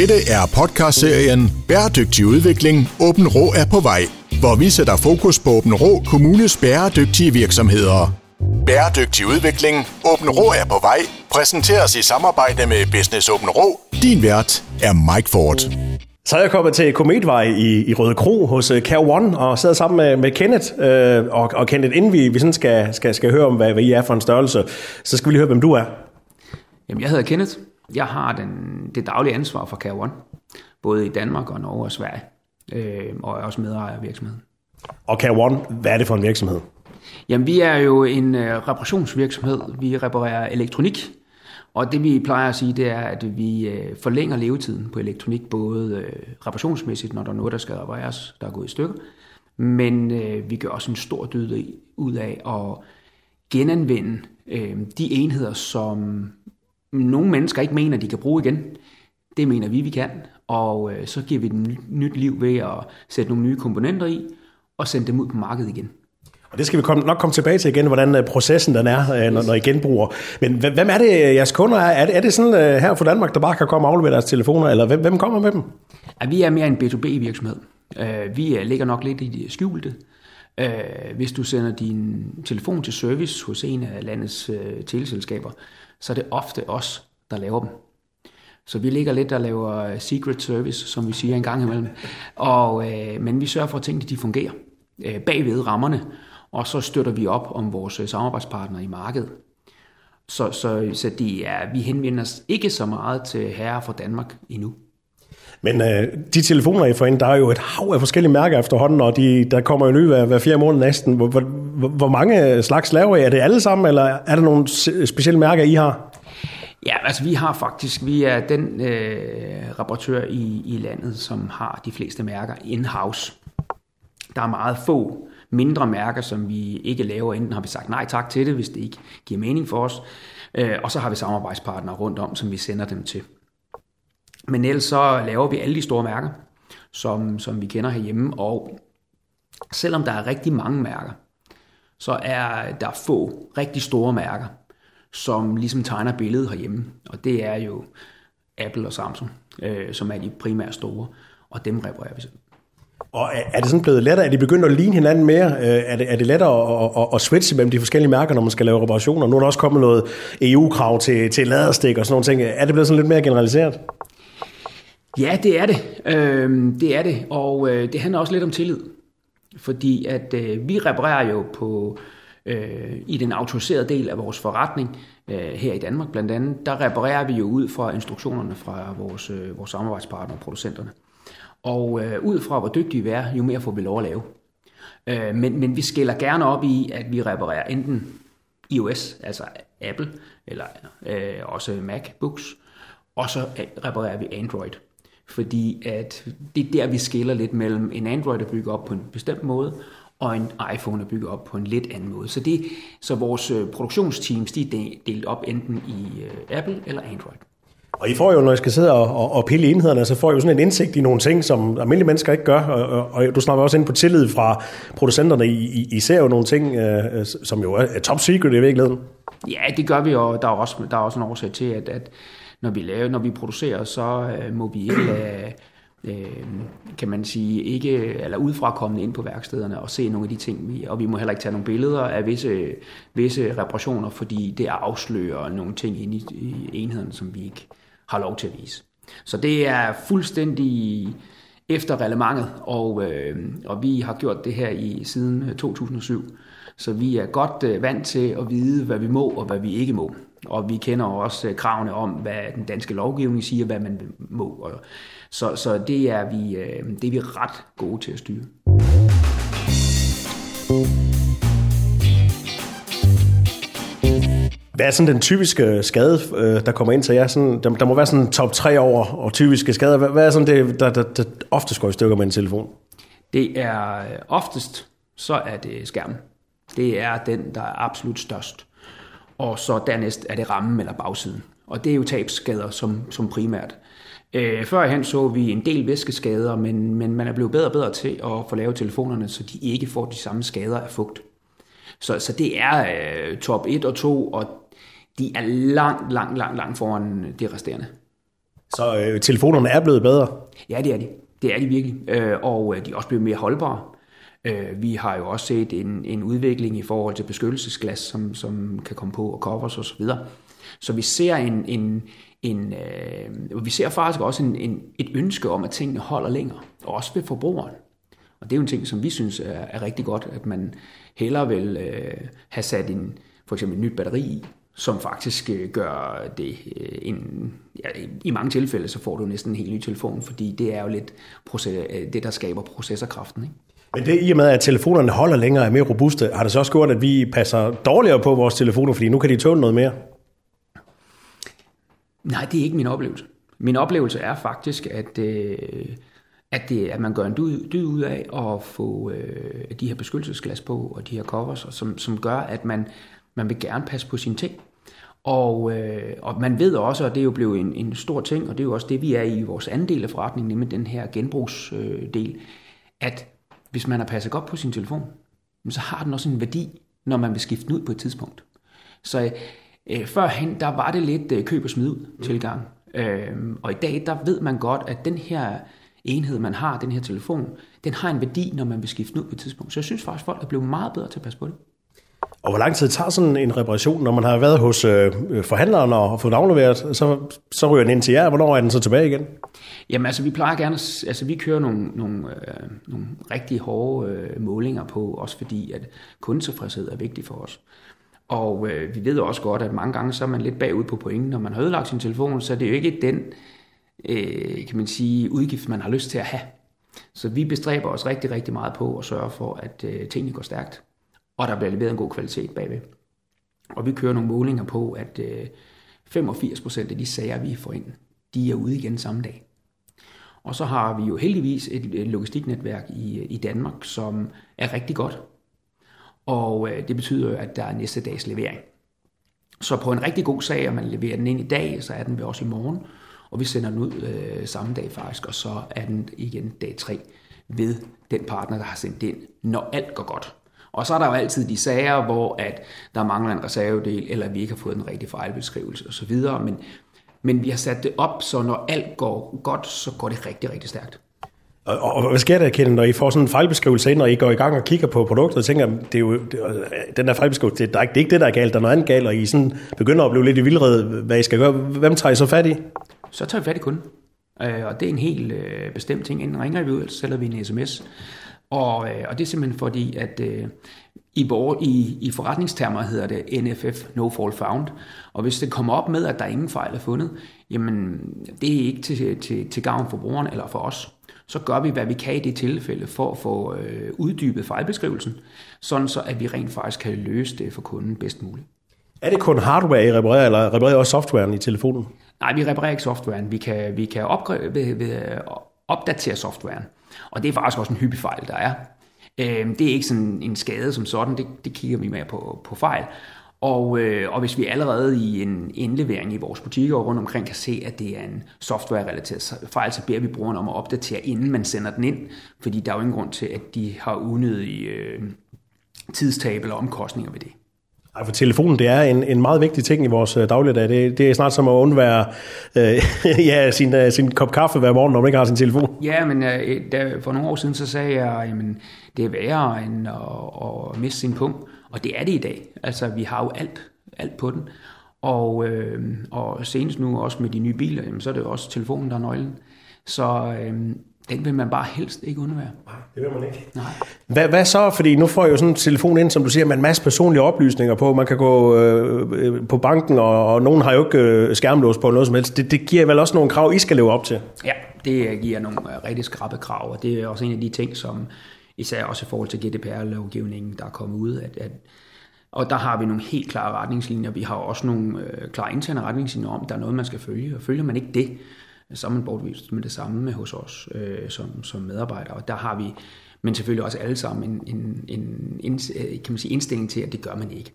Dette er podcastserien Bæredygtig udvikling. Åben Rå er på vej, hvor vi sætter fokus på Åben Rå Kommunes bæredygtige virksomheder. Bæredygtig udvikling. Åben Rå er på vej. Præsenteres i samarbejde med Business Åben Rå. Din vært er Mike Ford. Så er jeg kommet til Kometvej i, i Røde Kro hos uh, Care One og sidder sammen med, med Kenneth. Uh, og, og Kenneth, inden vi, vi sådan skal, skal, skal høre om, hvad, hvad I er for en størrelse, så skal vi lige høre, hvem du er. Jamen, jeg hedder Kenneth. Jeg har den, det daglige ansvar for Care One, både i Danmark og Norge og Sverige, øh, og er også medejer af virksomheden. Og Care One, hvad er det for en virksomhed? Jamen, vi er jo en øh, reparationsvirksomhed. Vi reparerer elektronik, og det vi plejer at sige, det er, at vi øh, forlænger levetiden på elektronik, både øh, reparationsmæssigt, når der er noget, der skal repareres, der er gået i stykker, men øh, vi gør også en stor dyd ud af at genanvende øh, de enheder, som nogle mennesker ikke mener, de kan bruge igen. Det mener vi, vi kan, og øh, så giver vi dem nyt liv ved at sætte nogle nye komponenter i, og sende dem ud på markedet igen. Og det skal vi komme, nok komme tilbage til igen, hvordan øh, processen den er, øh, når, når I genbruger. Men hvem er det, jeres kunder er? Er det, er det sådan her fra Danmark, der bare kan komme og aflevere deres telefoner, eller hvem, hvem kommer med dem? Ja, vi er mere en B2B-virksomhed. Uh, vi ligger nok lidt i det skjulte. Hvis du sender din telefon til service hos en af landets teleselskaber, så er det ofte os, der laver dem. Så vi ligger lidt og laver øh, secret service, som vi siger en gang imellem. Og, øh, men vi sørger for, at tingene de fungerer øh, bagved rammerne, og så støtter vi op om vores øh, samarbejdspartnere i markedet. Så, så, så det er, vi henvender os ikke så meget til herrer fra Danmark endnu. Men øh, de telefoner, I får ind, der er jo et hav af forskellige mærker efterhånden, og de, der kommer jo nye hver, hver fire måneder næsten. Hvor, hvor, hvor mange slags laver I? Er det alle sammen, eller er der nogle specielle mærker, I har? Ja, altså vi har faktisk, vi er den øh, rapportør i, i landet, som har de fleste mærker in-house. Der er meget få mindre mærker, som vi ikke laver. Enten har vi sagt nej tak til det, hvis det ikke giver mening for os. Øh, og så har vi samarbejdspartnere rundt om, som vi sender dem til. Men ellers så laver vi alle de store mærker, som, som vi kender herhjemme. Og selvom der er rigtig mange mærker, så er der få rigtig store mærker, som ligesom tegner billedet herhjemme. Og det er jo Apple og Samsung, øh, som er de primære store, og dem reparerer vi selv. Og er det sådan blevet lettere? Er de begyndt at ligne hinanden mere? Øh, er det, er det lettere at, at, at switche mellem de forskellige mærker, når man skal lave reparationer? Nu er der også kommet noget EU-krav til, til laderstik og sådan nogle ting. Er det blevet sådan lidt mere generaliseret? Ja, det er det. Øh, det er det, og øh, det handler også lidt om tillid. Fordi at øh, vi reparerer jo på øh, i den autoriserede del af vores forretning øh, her i Danmark blandt andet, der reparerer vi jo ud fra instruktionerne fra vores, øh, vores samarbejdspartnere og producenterne. Og øh, ud fra hvor dygtige vi er, jo mere får vi lov at lave. Øh, men, men vi skiller gerne op i, at vi reparerer enten iOS, altså Apple, eller øh, også MacBooks, og så reparerer vi Android. Fordi at det er der, vi skiller lidt mellem en Android, der bygger op på en bestemt måde, og en iPhone er bygget op på en lidt anden måde. Så, det, så vores øh, produktionsteams de er delt op enten i øh, Apple eller Android. Og I får jo, når I skal sidde og, og, og pille enhederne, så får I jo sådan en indsigt i nogle ting, som almindelige mennesker ikke gør. Og, og, og du snakker også ind på tillid fra producenterne. I, I, I ser jo nogle ting, øh, som jo er top secret i virkeligheden. Ja, det gør vi, og der er også, der er også en årsag til, at, at når vi laver, når vi producerer, så øh, må vi ikke lade øh, kan man sige, ikke, eller udefra komme ind på værkstederne og se nogle af de ting, vi, og vi må heller ikke tage nogle billeder af visse, visse reparationer, fordi det afslører nogle ting ind i, i enheden, som vi ikke har lov til at vise. Så det er fuldstændig efter relevantet, og, øh, og vi har gjort det her i siden øh, 2007. Så vi er godt øh, vant til at vide, hvad vi må og hvad vi ikke må. Og vi kender også øh, kravene om, hvad den danske lovgivning siger, hvad man må. Så, så det, er vi, øh, det er vi ret gode til at styre. Hvad er sådan den typiske skade, øh, der kommer ind til jer? Sådan, der, der må være sådan top 3 over og typiske skader. Hvad er sådan det, der, der, der oftest går i stykker med en telefon? Det er oftest, så er det skærmen. Det er den, der er absolut størst. Og så dernæst er det rammen eller bagsiden. Og det er jo tabsskader som, som primært. Øh, førhen så vi en del væskeskader, men, men man er blevet bedre og bedre til at få lavet telefonerne, så de ikke får de samme skader af fugt. Så, så det er øh, top 1 og 2, og de er langt, langt, langt, langt foran det resterende. Så øh, telefonerne er blevet bedre? Ja, det er de. Det er de virkelig. Øh, og øh, de er også blevet mere holdbare. Øh, vi har jo også set en, en udvikling i forhold til beskyttelsesglas, som, som kan komme på og covers osv. Så, så vi ser en, en, en øh, vi ser faktisk også en, en, et ønske om, at tingene holder længere, også ved forbrugeren. Og det er jo en ting, som vi synes er, er rigtig godt, at man hellere vil øh, have sat en, for eksempel et nyt batteri i, som faktisk øh, gør det øh, en, ja, i mange tilfælde, så får du næsten en helt ny telefon, fordi det er jo lidt proces, øh, det, der skaber processorkraften. Ikke? Men det i og med, at telefonerne holder længere og er mere robuste, har det så også gjort, at vi passer dårligere på vores telefoner, fordi nu kan de tåle noget mere? Nej, det er ikke min oplevelse. Min oplevelse er faktisk, at, øh, at, det, at man gør en dyd, dyd ud af at få øh, de her beskyttelsesglas på og de her covers, som, som gør, at man, man vil gerne passe på sine ting. Og, øh, og man ved også, og det er jo blevet en, en stor ting, og det er jo også det, vi er i vores anden del af forretningen, nemlig den her genbrugsdel, øh, at hvis man har passet godt på sin telefon, så har den også en værdi, når man vil skifte den ud på et tidspunkt. Så øh, førhen, der var det lidt øh, køb og smid ud mm. tilgang. Øh, og i dag, der ved man godt, at den her enhed, man har, den her telefon, den har en værdi, når man vil skifte den ud på et tidspunkt. Så jeg synes faktisk, folk er blevet meget bedre til at passe på det. Og hvor lang tid tager sådan en reparation, når man har været hos øh, øh, forhandleren og fået afleveret, så, så ryger den ind til jer. Hvornår er den så tilbage igen? Jamen altså, vi plejer gerne, altså vi kører nogle, nogle, øh, nogle rigtig hårde øh, målinger på, også fordi at kundetilfredshed er vigtig for os. Og øh, vi ved også godt, at mange gange så er man lidt bagud på pointen, når man har ødelagt sin telefon, så det er jo ikke den, øh, kan man sige, udgift, man har lyst til at have. Så vi bestræber os rigtig, rigtig meget på at sørge for, at øh, tingene går stærkt og der bliver leveret en god kvalitet bagved. Og vi kører nogle målinger på, at øh, 85% af de sager, vi får ind, de er ude igen samme dag. Og så har vi jo heldigvis et logistiknetværk i, i Danmark, som er rigtig godt. Og øh, det betyder, at der er næste dags levering. Så på en rigtig god sag, og man leverer den ind i dag, så er den ved også i morgen. Og vi sender den ud øh, samme dag faktisk, og så er den igen dag 3 ved den partner, der har sendt den, når alt går godt. Og så er der jo altid de sager, hvor at der mangler en reservedel, eller vi ikke har fået en rigtig fejlbeskrivelse osv. Men, men vi har sat det op, så når alt går godt, så går det rigtig, rigtig stærkt. Og, og hvad sker der, Kenneth, når I får sådan en fejlbeskrivelse ind, og I går i gang og kigger på produktet og tænker, det er jo, det, den der fejlbeskrivelse, det, det, er ikke det, der er galt, der er noget andet galt, og I sådan begynder at blive lidt i vildred, hvad I skal gøre. Hvem tager I så fat i? Så tager vi fat i kunden. Øh, og det er en helt øh, bestemt ting. Enten ringer vi ud, eller sælger vi en sms. Og, øh, og det er simpelthen fordi, at øh, i, vor, i, i forretningstermer hedder det NFF, No Fault Found. Og hvis det kommer op med, at der ingen fejl er fundet, jamen det er ikke til, til, til gavn for brugeren eller for os. Så gør vi, hvad vi kan i det tilfælde for at få øh, uddybet fejlbeskrivelsen, sådan så at vi rent faktisk kan løse det for kunden bedst muligt. Er det kun hardware, I reparerer, eller reparerer også softwaren i telefonen? Nej, vi reparerer ikke softwaren. Vi kan, vi kan opgre- ved, ved, opdatere softwaren. Og det er faktisk også en hyppig fejl, der er. Øh, det er ikke sådan en skade som sådan, det, det kigger vi mere på, på fejl. Og, øh, og hvis vi allerede i en indlevering i vores butikker rundt omkring kan se, at det er en software-relateret fejl, så beder vi brugeren om at opdatere, inden man sender den ind. Fordi der er jo ingen grund til, at de har unødige øh, tidstab eller omkostninger ved det. Ej, for telefonen, det er en, en meget vigtig ting i vores øh, dagligdag. Det, det er snart som at undvære øh, ja, sin, øh, sin kop kaffe hver morgen, når man ikke har sin telefon. Ja, men øh, der, for nogle år siden, så sagde jeg, jamen, det er værre end at, at miste sin punkt. Og det er det i dag. Altså, vi har jo alt, alt på den. Og, øh, og senest nu også med de nye biler, jamen, så er det jo også telefonen, der er nøglen. Så øh, den vil man bare helst ikke undvære. Nej, det vil man ikke. Nej. Hvad, hvad så? Fordi nu får jeg jo sådan en telefon ind, som du siger, med en masse personlige oplysninger på. Man kan gå øh, på banken, og, og nogen har jo ikke øh, skærmlås på noget som helst. Det, det giver vel også nogle krav, I skal leve op til? Ja, det giver nogle øh, rigtig skrappe krav, og det er også en af de ting, som især også i forhold til GDPR-lovgivningen, der er kommet ud, at, at og der har vi nogle helt klare retningslinjer. Vi har også nogle øh, klare interne retningslinjer om, at der er noget, man skal følge. Og følger man ikke det, så er man bortvist med det samme med hos os øh, som, som medarbejdere. Og der har vi, men selvfølgelig også alle sammen, en, en, en, en kan man sige, indstilling til, at det gør man ikke.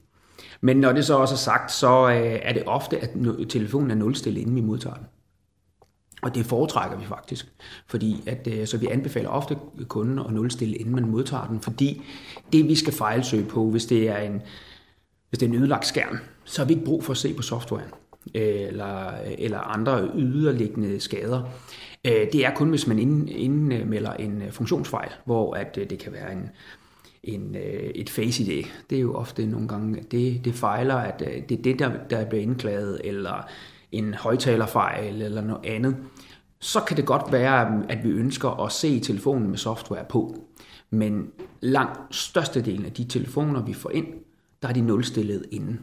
Men når det så også er sagt, så øh, er det ofte, at telefonen er nulstillet, inden vi modtager den. Og det foretrækker vi faktisk, fordi at, øh, så vi anbefaler ofte kunden at nulstille, inden man modtager den, fordi det vi skal fejlsøge på, hvis det er en, hvis det er en ødelagt skærm, så har vi ikke brug for at se på softwaren. Øh, eller, eller andre yderliggende skader. Øh, det er kun, hvis man indmelder en øh, funktionsfejl, hvor at det kan være en, en, et face-ID. Det er jo ofte nogle gange, det, det fejler, at det er det, der, der bliver indklaget, eller en højtalerfejl eller noget andet. Så kan det godt være, at vi ønsker at se telefonen med software på. Men langt størstedelen af de telefoner, vi får ind, der er de nulstillet inden.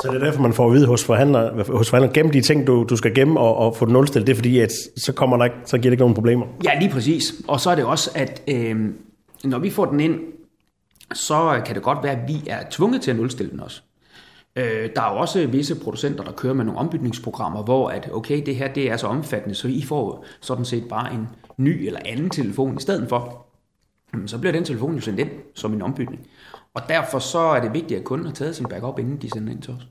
Så det er derfor, man får at vide hos forhandler, hos forhandler gem de ting, du, du skal gemme og, og få det nulstillet. Det er fordi, at så, kommer der ikke, så giver det ikke nogen problemer. Ja, lige præcis. Og så er det også, at øh, når vi får den ind, så kan det godt være, at vi er tvunget til at nulstille den også. Øh, der er jo også visse producenter, der kører med nogle ombytningsprogrammer, hvor at, okay, det her det er så omfattende, så I får sådan set bare en ny eller anden telefon i stedet for så bliver den telefon jo sendt ind som en ombytning. Og derfor så er det vigtigt, at kunden har taget sin backup, inden de sender ind til os.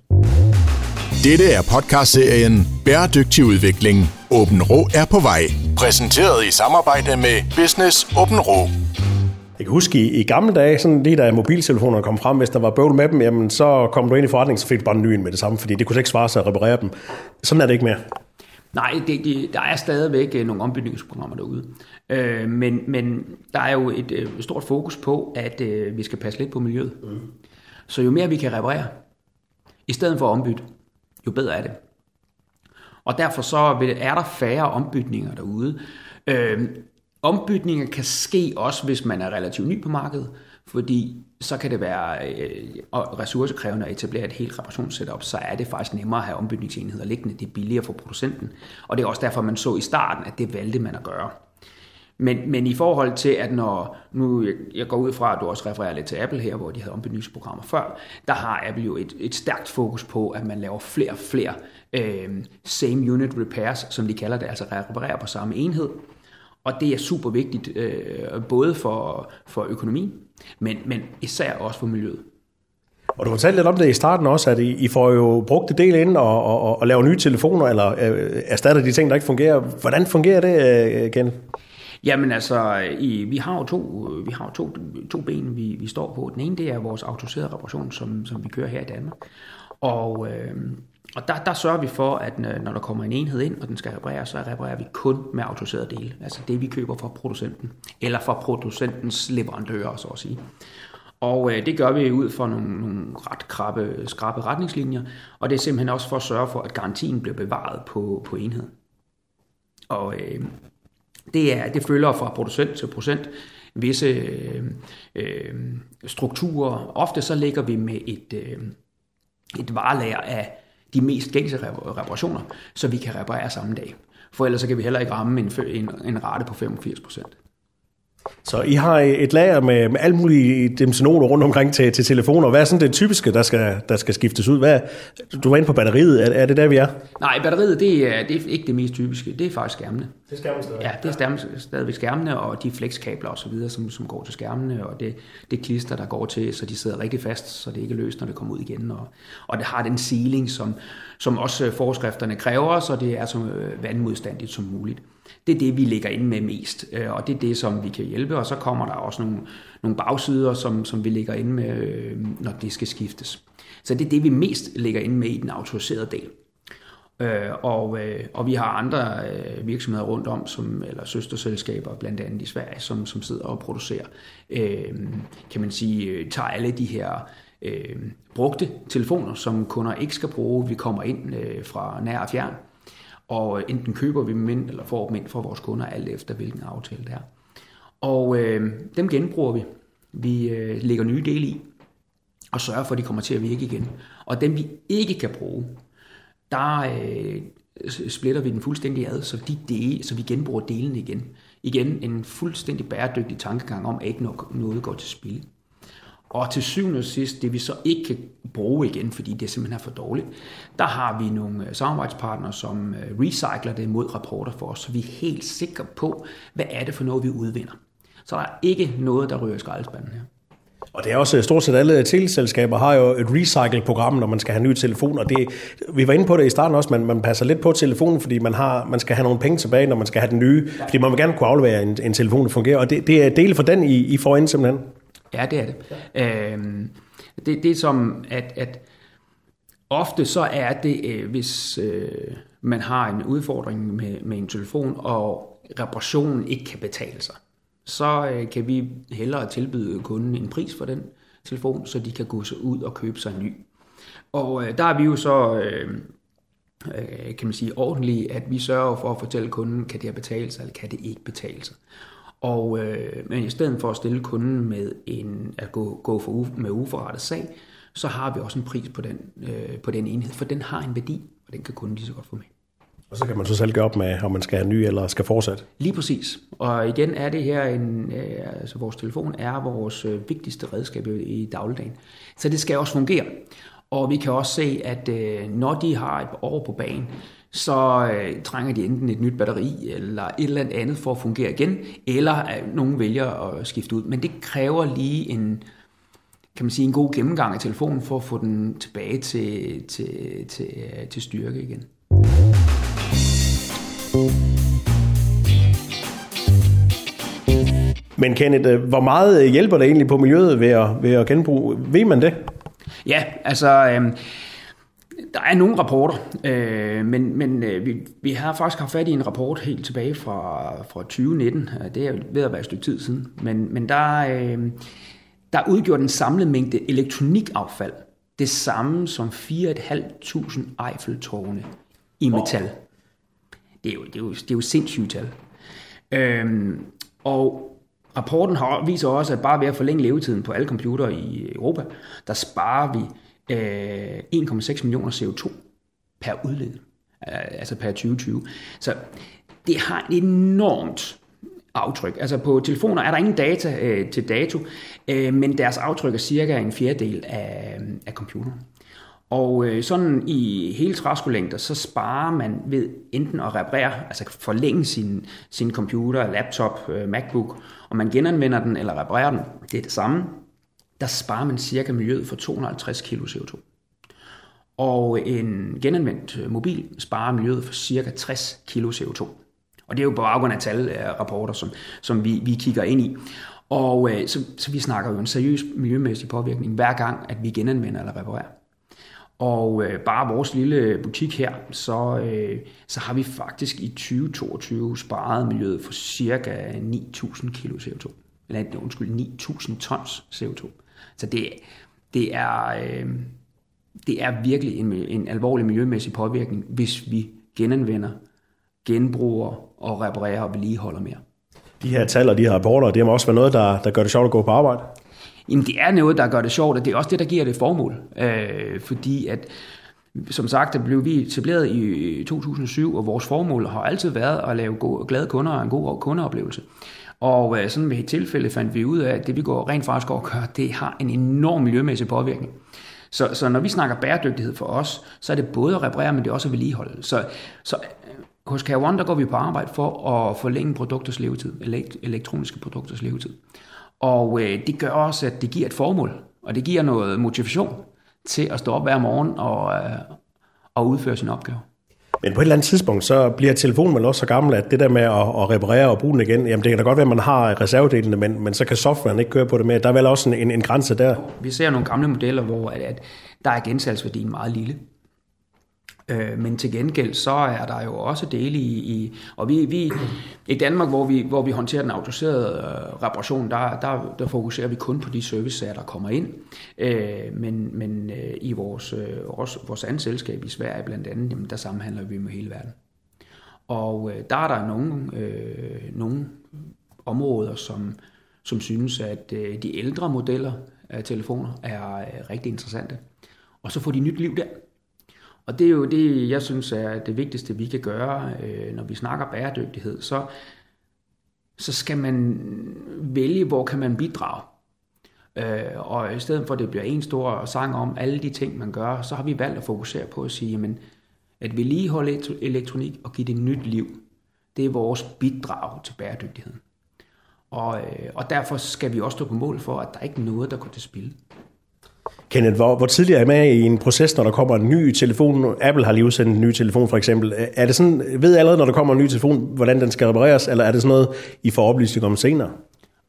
Dette er podcastserien Bæredygtig Udvikling. Åben Rå er på vej. Præsenteret i samarbejde med Business Åben Rå. Jeg kan huske i, i gamle dage, sådan lige da mobiltelefonerne kom frem, hvis der var bøvl med dem, jamen, så kom du ind i forretningen, så fik du bare en ny med det samme, fordi det kunne ikke svare sig at reparere dem. Sådan er det ikke mere. Nej, det, det, der er stadigvæk øh, nogle ombytningsprogrammer derude. Øh, men, men der er jo et øh, stort fokus på, at øh, vi skal passe lidt på miljøet. Mm. Så jo mere vi kan reparere, i stedet for at ombytte, jo bedre er det. Og derfor så er der færre ombytninger derude. Øh, ombytninger kan ske også, hvis man er relativt ny på markedet, fordi så kan det være øh, ressourcekrævende at etablere et helt reparationssetup, så er det faktisk nemmere at have ombytningsenheder liggende. Det er billigere for producenten. Og det er også derfor, man så i starten, at det valgte man at gøre. Men, men i forhold til, at når nu jeg går ud fra, at du også refererer lidt til Apple her, hvor de havde ombytningsprogrammer før, der har Apple jo et, et stærkt fokus på, at man laver flere og flere øh, same unit repairs, som de kalder det, altså reparerer på samme enhed. Og det er super vigtigt, øh, både for, for økonomi, men, men især også for miljøet. Og du fortalte lidt om det i starten også, at I, I får jo brugt det del ind og, og, og laver nye telefoner, eller øh, erstatter de ting, der ikke fungerer. Hvordan fungerer det, øh, Ken? Jamen altså, i, vi har jo to, vi har jo to, to ben, vi, vi står på. Den ene, det er vores autoriserede reparation, som, som vi kører her i Danmark. Og, øh, og der, der sørger vi for, at øh, når der kommer en enhed ind, og den skal repareres, så reparerer vi kun med autoriserede dele. Altså det, vi køber fra producenten, eller fra producentens leverandører, så at sige. Og øh, det gør vi ud fra nogle, nogle ret krabbe, skrabe retningslinjer, og det er simpelthen også for at sørge for, at garantien bliver bevaret på, på enheden. Og øh, det, er, det følger fra producent til producent visse øh, øh, strukturer. Ofte så ligger vi med et, øh, et varelager af de mest gængse reparationer, så vi kan reparere samme dag. For ellers så kan vi heller ikke ramme en, en, en rate på 85 procent. Så I har et lager med, med alle mulige dimensioner rundt omkring til, til telefoner. Hvad er sådan det typiske, der skal, der skal skiftes ud? Hvad, du var inde på batteriet. Er, er det der, vi er? Nej, batteriet det er, det er ikke det mest typiske. Det er faktisk skærmene. Det er stadig? Ja, det er skærmene, stadigvæk skærmene, og de flexkabler og så videre, som, som går til skærmene, og det, det klister, der går til, så de sidder rigtig fast, så det ikke er løst, når det kommer ud igen. Og, og det har den sealing, som, som også øh, forskrifterne kræver, så det er så øh, vandmodstandigt som muligt. Det er det, vi ligger inde med mest, øh, og det er det, som vi kan hjælpe, og så kommer der også nogle, nogle bagsider, som, som vi ligger inde med, når det skal skiftes. Så det er det, vi mest ligger inde med i den autoriserede del. Øh, og, øh, og vi har andre øh, virksomheder rundt om, som, eller søsterselskaber blandt andet i Sverige, som, som sidder og producerer, øh, kan man sige, tager alle de her øh, brugte telefoner, som kunder ikke skal bruge. Vi kommer ind øh, fra nær og fjern, og enten køber vi dem ind, eller får dem ind fra vores kunder, alt efter hvilken aftale det er. Og øh, dem genbruger vi. Vi øh, lægger nye dele i, og sørger for, at de kommer til at virke igen. Og dem vi ikke kan bruge, der øh, splitter vi den fuldstændig ad, så, de dele, så vi genbruger delen igen. Igen en fuldstændig bæredygtig tankegang om, at ikke noget går til spil. Og til syvende og sidst, det vi så ikke kan bruge igen, fordi det simpelthen er for dårligt, der har vi nogle øh, samarbejdspartnere, som øh, recycler det mod rapporter for os, så vi er helt sikre på, hvad er det for noget, vi udvinder. Så der er ikke noget, der rører skraldespanden her. Og det er også stort set alle teleselskaber har jo et recycle-program, når man skal have nye telefoner. Det, vi var inde på det i starten også, man, man passer lidt på telefonen, fordi man, har, man skal have nogle penge tilbage, når man skal have den nye. Fordi man vil gerne kunne aflevere en, en telefon, der fungerer. Og det, det er del for den, I, I får ind simpelthen. Ja, det er det. Ja. Øhm, det. Det er som, at, at ofte så er det, øh, hvis øh, man har en udfordring med, med en telefon, og reparationen ikke kan betale sig, så øh, kan vi hellere tilbyde kunden en pris for den telefon, så de kan gå så ud og købe sig en ny. Og øh, der er vi jo så, øh, øh, kan man sige, ordentlige, at vi sørger for at fortælle kunden, kan det her betale sig, eller kan det ikke betale sig. Og, øh, men i stedet for at stille kunden med en, at gå, gå for, med uforrettet sag, så har vi også en pris på den, øh, på den enhed, for den har en værdi, og den kan kunden lige så godt få med. Og så kan man så selv gøre op med, om man skal have ny eller skal fortsætte. Lige præcis. Og igen er det her, en, øh, altså vores telefon er vores øh, vigtigste redskab i dagligdagen. Så det skal også fungere. Og vi kan også se, at øh, når de har et år på banen, så trænger de enten et nyt batteri eller et eller andet for at fungere igen, eller at nogen vælger at skifte ud. Men det kræver lige en, kan man sige, en god gennemgang af telefonen for at få den tilbage til, til, til, til styrke igen. Men Kenneth, øh, hvor meget hjælper det egentlig på miljøet ved at, ved at genbruge? Ved man det? Ja, altså... Øh, der er nogle rapporter, øh, men, men øh, vi, vi har faktisk haft fat i en rapport helt tilbage fra, fra 2019. Det er ved at være et stykke tid siden. Men, men der, øh, der udgjorde den samlede mængde elekronikaffald det samme som 4.500 Eiffeltårne i metal. Det er jo, det er jo, det er jo sindssygt tal. Øhm, og rapporten har, viser også, at bare ved at forlænge levetiden på alle computere i Europa, der sparer vi øh, 1,6 millioner CO2 per udledning, øh, altså per 2020. Så det har et enormt aftryk. Altså på telefoner er der ingen data øh, til dato, øh, men deres aftryk er cirka en fjerdedel af, øh, af computeren. Og øh, sådan i hele træskolængder, så sparer man ved enten at reparere, altså forlænge sin, sin computer, laptop, øh, MacBook, og man genanvender den eller reparerer den, det er det samme, der sparer man cirka miljøet for 250 kg CO2. Og en genanvendt øh, mobil sparer miljøet for cirka 60 kg CO2. Og det er jo på baggrund af tal af rapporter, som, som vi, vi kigger ind i. Og øh, så, så vi snakker jo en seriøs miljømæssig påvirkning hver gang, at vi genanvender eller reparerer. Og øh, bare vores lille butik her, så, øh, så har vi faktisk i 2022 sparet miljøet for cirka 9.000 kg CO2. Eller undskyld, 9.000 tons CO2. Så det, det, er, øh, det er virkelig en, en alvorlig miljømæssig påvirkning, hvis vi genanvender, genbruger og reparerer og vedligeholder mere. De her tal og de her rapporter, det har også været noget, der, der gør det sjovt at gå på arbejde? Jamen det er noget, der gør det sjovt, og det er også det, der giver det formål. Øh, fordi at, som sagt, der blev vi etableret i 2007, og vores formål har altid været at lave gode, glade kunder og en god kundeoplevelse. Og øh, sådan med et tilfælde fandt vi ud af, at det vi går rent faktisk går og gør, det har en enorm miljømæssig påvirkning. Så, så når vi snakker bæredygtighed for os, så er det både at reparere, men det er også at vedligeholde. Så, så øh, hos Care One, der går vi på arbejde for at forlænge produkters levetid, elektroniske produkters levetid. Og øh, det gør også, at det giver et formål, og det giver noget motivation til at stå op hver morgen og, øh, og udføre sin opgave. Men på et eller andet tidspunkt, så bliver telefonen vel også så gammel, at det der med at, at reparere og bruge den igen, jamen det kan da godt være, at man har reservedelene, men, men så kan softwaren ikke køre på det mere. Der er vel også en, en grænse der. Vi ser nogle gamle modeller, hvor at, at der er gensalgsværdien meget lille. Øh, men til gengæld så er der jo også dele i, i og vi, vi i Danmark, hvor vi, hvor vi håndterer den autoriserede øh, reparation, der, der, der fokuserer vi kun på de servicesager, der kommer ind. Øh, men men øh, i vores, øh, vores, vores andet selskab i Sverige blandt andet, jamen, der sammenhandler vi med hele verden. Og øh, der er der nogle, øh, nogle områder, som, som synes, at øh, de ældre modeller af telefoner er øh, rigtig interessante. Og så får de nyt liv der. Og det er jo det, jeg synes er det vigtigste, vi kan gøre, øh, når vi snakker bæredygtighed. Så, så skal man vælge, hvor kan man bidrage. Øh, og i stedet for, at det bliver en stor sang om alle de ting, man gør, så har vi valgt at fokusere på at sige, jamen, at vedligeholde elektronik og give det nyt liv, det er vores bidrag til bæredygtigheden. Og, øh, og derfor skal vi også stå på mål for, at der ikke er noget, der går til spil. Kenneth, hvor, hvor tidligere er med i en proces, når der kommer en ny telefon? Apple har lige udsendt en ny telefon for eksempel. Er det sådan, ved allerede, når der kommer en ny telefon, hvordan den skal repareres, eller er det sådan noget, I får oplysning om senere?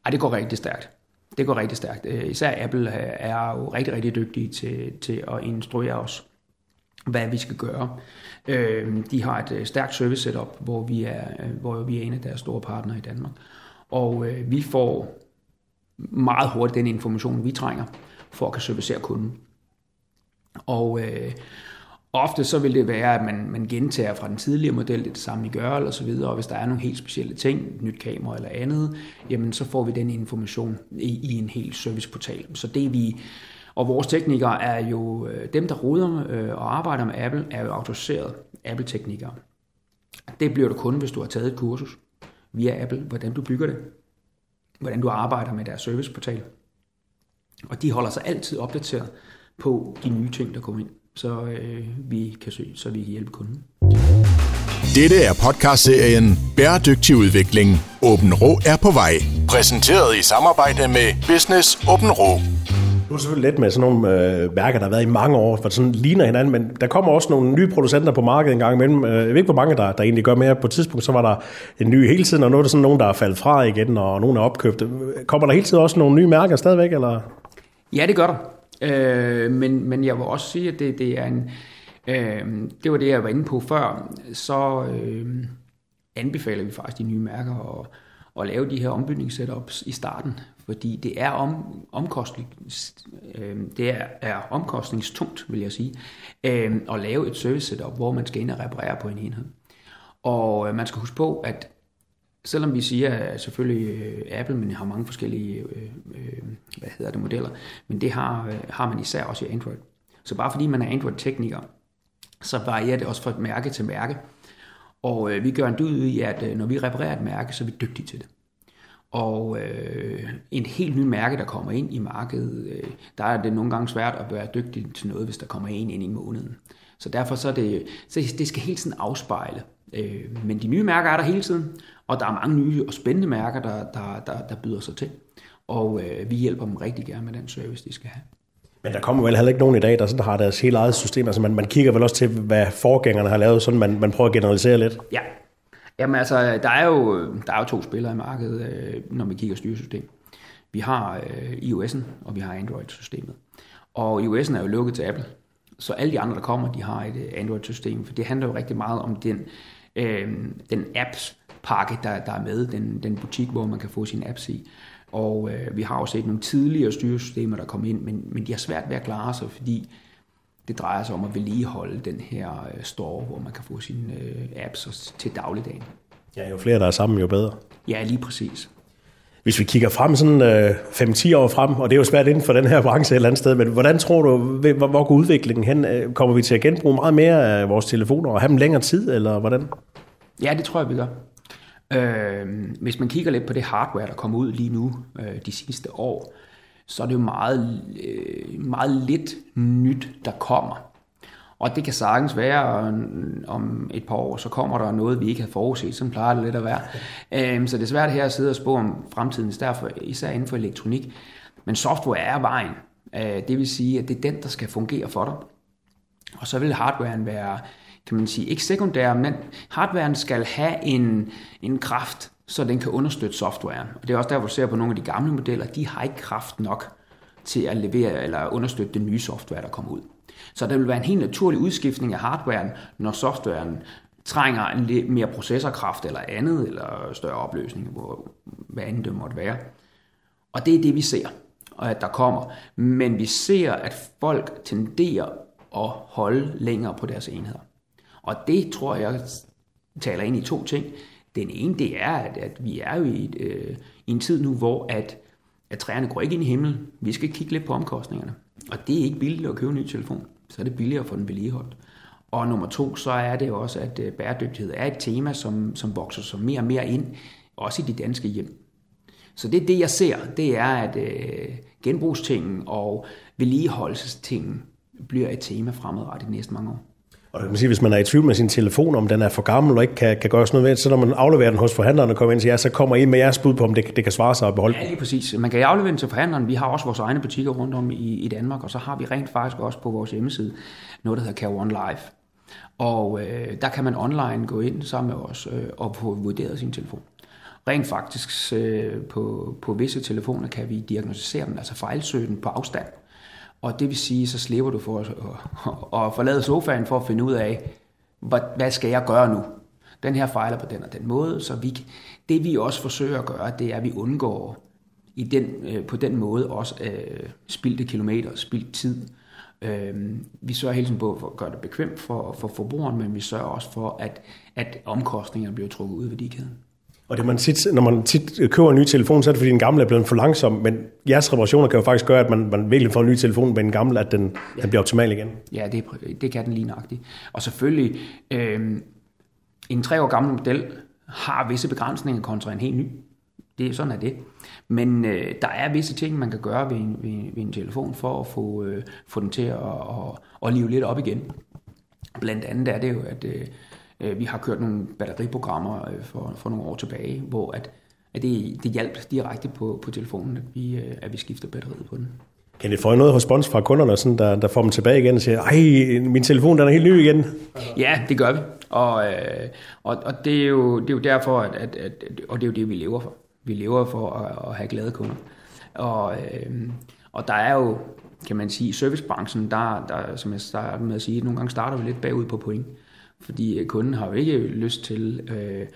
Ej, det går rigtig stærkt. Det går rigtig stærkt. Øh, især Apple øh, er jo rigtig, rigtig dygtige til, til at instruere os hvad vi skal gøre. Øh, de har et stærkt service setup, hvor vi er, hvor vi er en af deres store partnere i Danmark. Og vi får meget hurtigt den information, vi trænger for at kan servicere kunden. Og øh, ofte så vil det være, at man, man gentager fra den tidligere model, det, det samme i gør, eller så videre, og hvis der er nogle helt specielle ting, nyt kamera eller andet, jamen så får vi den information i, i en helt serviceportal. Så det vi, og vores teknikere er jo, øh, dem der roder øh, og arbejder med Apple, er jo autoriserede Apple-teknikere. Det bliver du kun, hvis du har taget et kursus via Apple, hvordan du bygger det, hvordan du arbejder med deres serviceportal. Og de holder sig altid opdateret på de nye ting, der kommer ind, så øh, vi kan søge, så vi kan hjælpe kunden. Dette er podcastserien Bæredygtig udvikling. Åben Rå er på vej. Præsenteret i samarbejde med Business Åben Rå. Nu er selvfølgelig lidt med sådan nogle øh, mærker, der har været i mange år, for sådan ligner hinanden, men der kommer også nogle nye producenter på markedet en gang imellem. Øh, jeg ved ikke, hvor mange der, der egentlig gør mere. På et tidspunkt, så var der en ny hele tiden, og nu er der sådan nogen, der er faldet fra igen, og nogen er opkøbt. Kommer der hele tiden også nogle nye mærker stadigvæk, eller? Ja, det gør der. Øh, men, men jeg vil også sige, at det, det er en... Øh, det var det, jeg var inde på før. Så øh, anbefaler vi faktisk de nye mærker at, at lave de her ombygningssetups i starten, fordi det er om, omkostnings, øh, det er, er omkostningstungt, vil jeg sige, øh, at lave et service setup, hvor man skal ind og reparere på en enhed. Og øh, man skal huske på, at selvom vi siger, at selvfølgelig øh, Apple men har mange forskellige øh, øh, hvad hedder det, modeller, men det har, øh, har man især også i Android. Så bare fordi man er Android-tekniker, så varierer det også fra et mærke til mærke. Og øh, vi gør en dyd i, at øh, når vi reparerer et mærke, så er vi dygtige til det. Og øh, en helt ny mærke, der kommer ind i markedet, øh, der er det nogle gange svært at være dygtig til noget, hvis der kommer en ind i måneden. Så derfor så er det, så det skal helt sådan afspejle. Øh, men de nye mærker er der hele tiden, og der er mange nye og spændende mærker, der, der, der, der byder sig til. Og øh, vi hjælper dem rigtig gerne med den service, de skal have. Men der kommer vel heller ikke nogen i dag, der sådan har deres helt eget system. Altså man, man kigger vel også til, hvad forgængerne har lavet, sådan man, man prøver at generalisere lidt. Ja, Jamen altså, der er jo, der er jo to spillere i markedet, øh, når vi kigger styresystem. Vi har øh, iOS'en, og vi har Android-systemet. Og iOS'en er jo lukket til Apple, så alle de andre, der kommer, de har et øh, Android-system, for det handler jo rigtig meget om den, øh, den apps-pakke, der, der er med, den, den butik, hvor man kan få sine apps i. Og øh, vi har også set nogle tidligere styresystemer, der kom ind, men, men de har svært ved at klare sig, fordi det drejer sig om at vedligeholde den her øh, store, hvor man kan få sine øh, apps til dagligdagen. Ja, jo flere der er sammen, jo bedre. Ja, lige præcis. Hvis vi kigger frem sådan øh, 5-10 år frem, og det er jo svært inden for den her branche et eller andet sted, men hvordan tror du, hvor, hvor går udviklingen hen? Øh, kommer vi til at genbruge meget mere af vores telefoner og have dem længere tid, eller hvordan? Ja, det tror jeg, vi gør. Øh, hvis man kigger lidt på det hardware, der kommer ud lige nu øh, de sidste år, så er det jo meget, øh, meget lidt nyt, der kommer. Og det kan sagtens være, om et par år, så kommer der noget, vi ikke havde forudset. Sådan plejer det lidt at være. Øhm, så det er svært her at sidde og spå om fremtiden, derfor, især inden for elektronik. Men software er vejen. Øh, det vil sige, at det er den, der skal fungere for dig. Og så vil hardwaren være, kan man sige, ikke sekundær, men hardwaren skal have en, en kraft, så den kan understøtte softwaren. Og det er også der, hvor du ser på nogle af de gamle modeller, de har ikke kraft nok til at levere eller understøtte den nye software, der kommer ud. Så der vil være en helt naturlig udskiftning af hardwaren, når softwaren trænger en lidt mere processorkraft eller andet, eller større opløsning, hvor, hvad andet det måtte være. Og det er det, vi ser, og at der kommer. Men vi ser, at folk tenderer at holde længere på deres enheder. Og det tror jeg taler ind i to ting. Den ene, det er, at, at vi er jo i, et, øh, i en tid nu, hvor at, at træerne går ikke ind i himlen. Vi skal kigge lidt på omkostningerne. Og det er ikke billigt at købe en ny telefon. Så er det billigere at få den vedligeholdt. Og nummer to, så er det også, at øh, bæredygtighed er et tema, som, som vokser sig mere og mere ind, også i de danske hjem. Så det er det, jeg ser, det er, at øh, genbrugstingen og vedligeholdelsestingen bliver et tema fremadrettet de næste mange år. Og man sige, hvis man er i tvivl med sin telefon, om den er for gammel og ikke kan, kan gøres noget ved, så når man afleverer den hos forhandleren og kommer ind og siger, så kommer I med jeres bud på, om det, det kan svare sig at beholde Ja, lige præcis. Man kan aflevere den til forhandleren. Vi har også vores egne butikker rundt om i, i Danmark, og så har vi rent faktisk også på vores hjemmeside noget, der hedder Care One Live. Og øh, der kan man online gå ind sammen med os øh, og få vurderet sin telefon. Rent faktisk øh, på, på visse telefoner kan vi diagnostisere dem, altså fejlsøge den på afstand. Og det vil sige, så slipper du for at, at, forlade sofaen for at finde ud af, hvad, hvad skal jeg gøre nu? Den her fejler på den og den måde, så vi, det vi også forsøger at gøre, det er, at vi undgår i den, øh, på den måde også øh, spildte kilometer, spildt tid. Øh, vi sørger hele tiden på for at gøre det bekvemt for, for forbrugeren, men vi sørger også for, at, at omkostningerne bliver trukket ud af værdikæden. Og det man tit, når man tit køber en ny telefon, så er det fordi den gamle er blevet for langsom, men jeres reparationer kan jo faktisk gøre, at man, man virkelig får en ny telefon med en gammel, at den, ja. den bliver optimal igen. Ja, det, det kan den lige nøjagtigt. Og selvfølgelig, øh, en tre år gammel model har visse begrænsninger kontra en helt ny. Det er sådan er det. Men øh, der er visse ting, man kan gøre ved en, ved, ved en telefon for at få, øh, få den til at, at, at live lidt op igen. Blandt andet er det jo, at øh vi har kørt nogle batteriprogrammer øh, for, for nogle år tilbage, hvor at, at det, det hjalp direkte på, på telefonen, at vi, øh, at vi skifter batteriet på den. Kan det få noget respons fra kunderne, sådan, der, der får dem tilbage igen og siger, ej, min telefon den er helt ny igen? Ja, det gør vi. Og, øh, og, og det, er jo, det er jo derfor, at, at, at, og det er jo det, vi lever for. Vi lever for at, at have glade kunder. Og, øh, og der er jo, kan man sige, i servicebranchen, der, der, som jeg startede med at sige, nogle gange starter vi lidt bagud på point. Fordi kunden har jo ikke lyst til øh,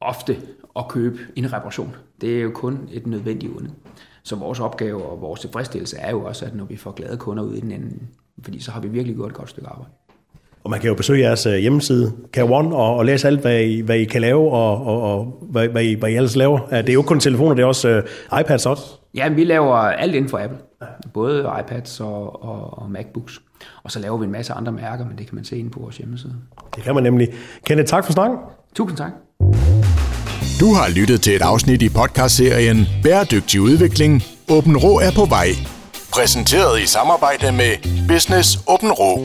ofte at købe en reparation. Det er jo kun et nødvendigt onde. Så vores opgave og vores tilfredsstillelse er jo også, at når vi får glade kunder ud i den anden, fordi så har vi virkelig gjort et godt stykke arbejde. Og man kan jo besøge jeres øh, hjemmeside, Care One, og, og læse alt, hvad I, hvad I kan lave, og, og, og hvad, hvad, I, hvad I ellers laver. Det er jo ikke kun telefoner, det er også uh, iPads også. Ja, vi laver alt inden for Apple. Både iPads og, og, og MacBooks. Og så laver vi en masse andre mærker, men det kan man se inde på vores hjemmeside. Det kan man nemlig. Kenneth, tak for snakken. Tusind tak. Du har lyttet til et afsnit i podcastserien Bæredygtig udvikling. Åben Rå er på vej. Præsenteret i samarbejde med Business Åben Rå.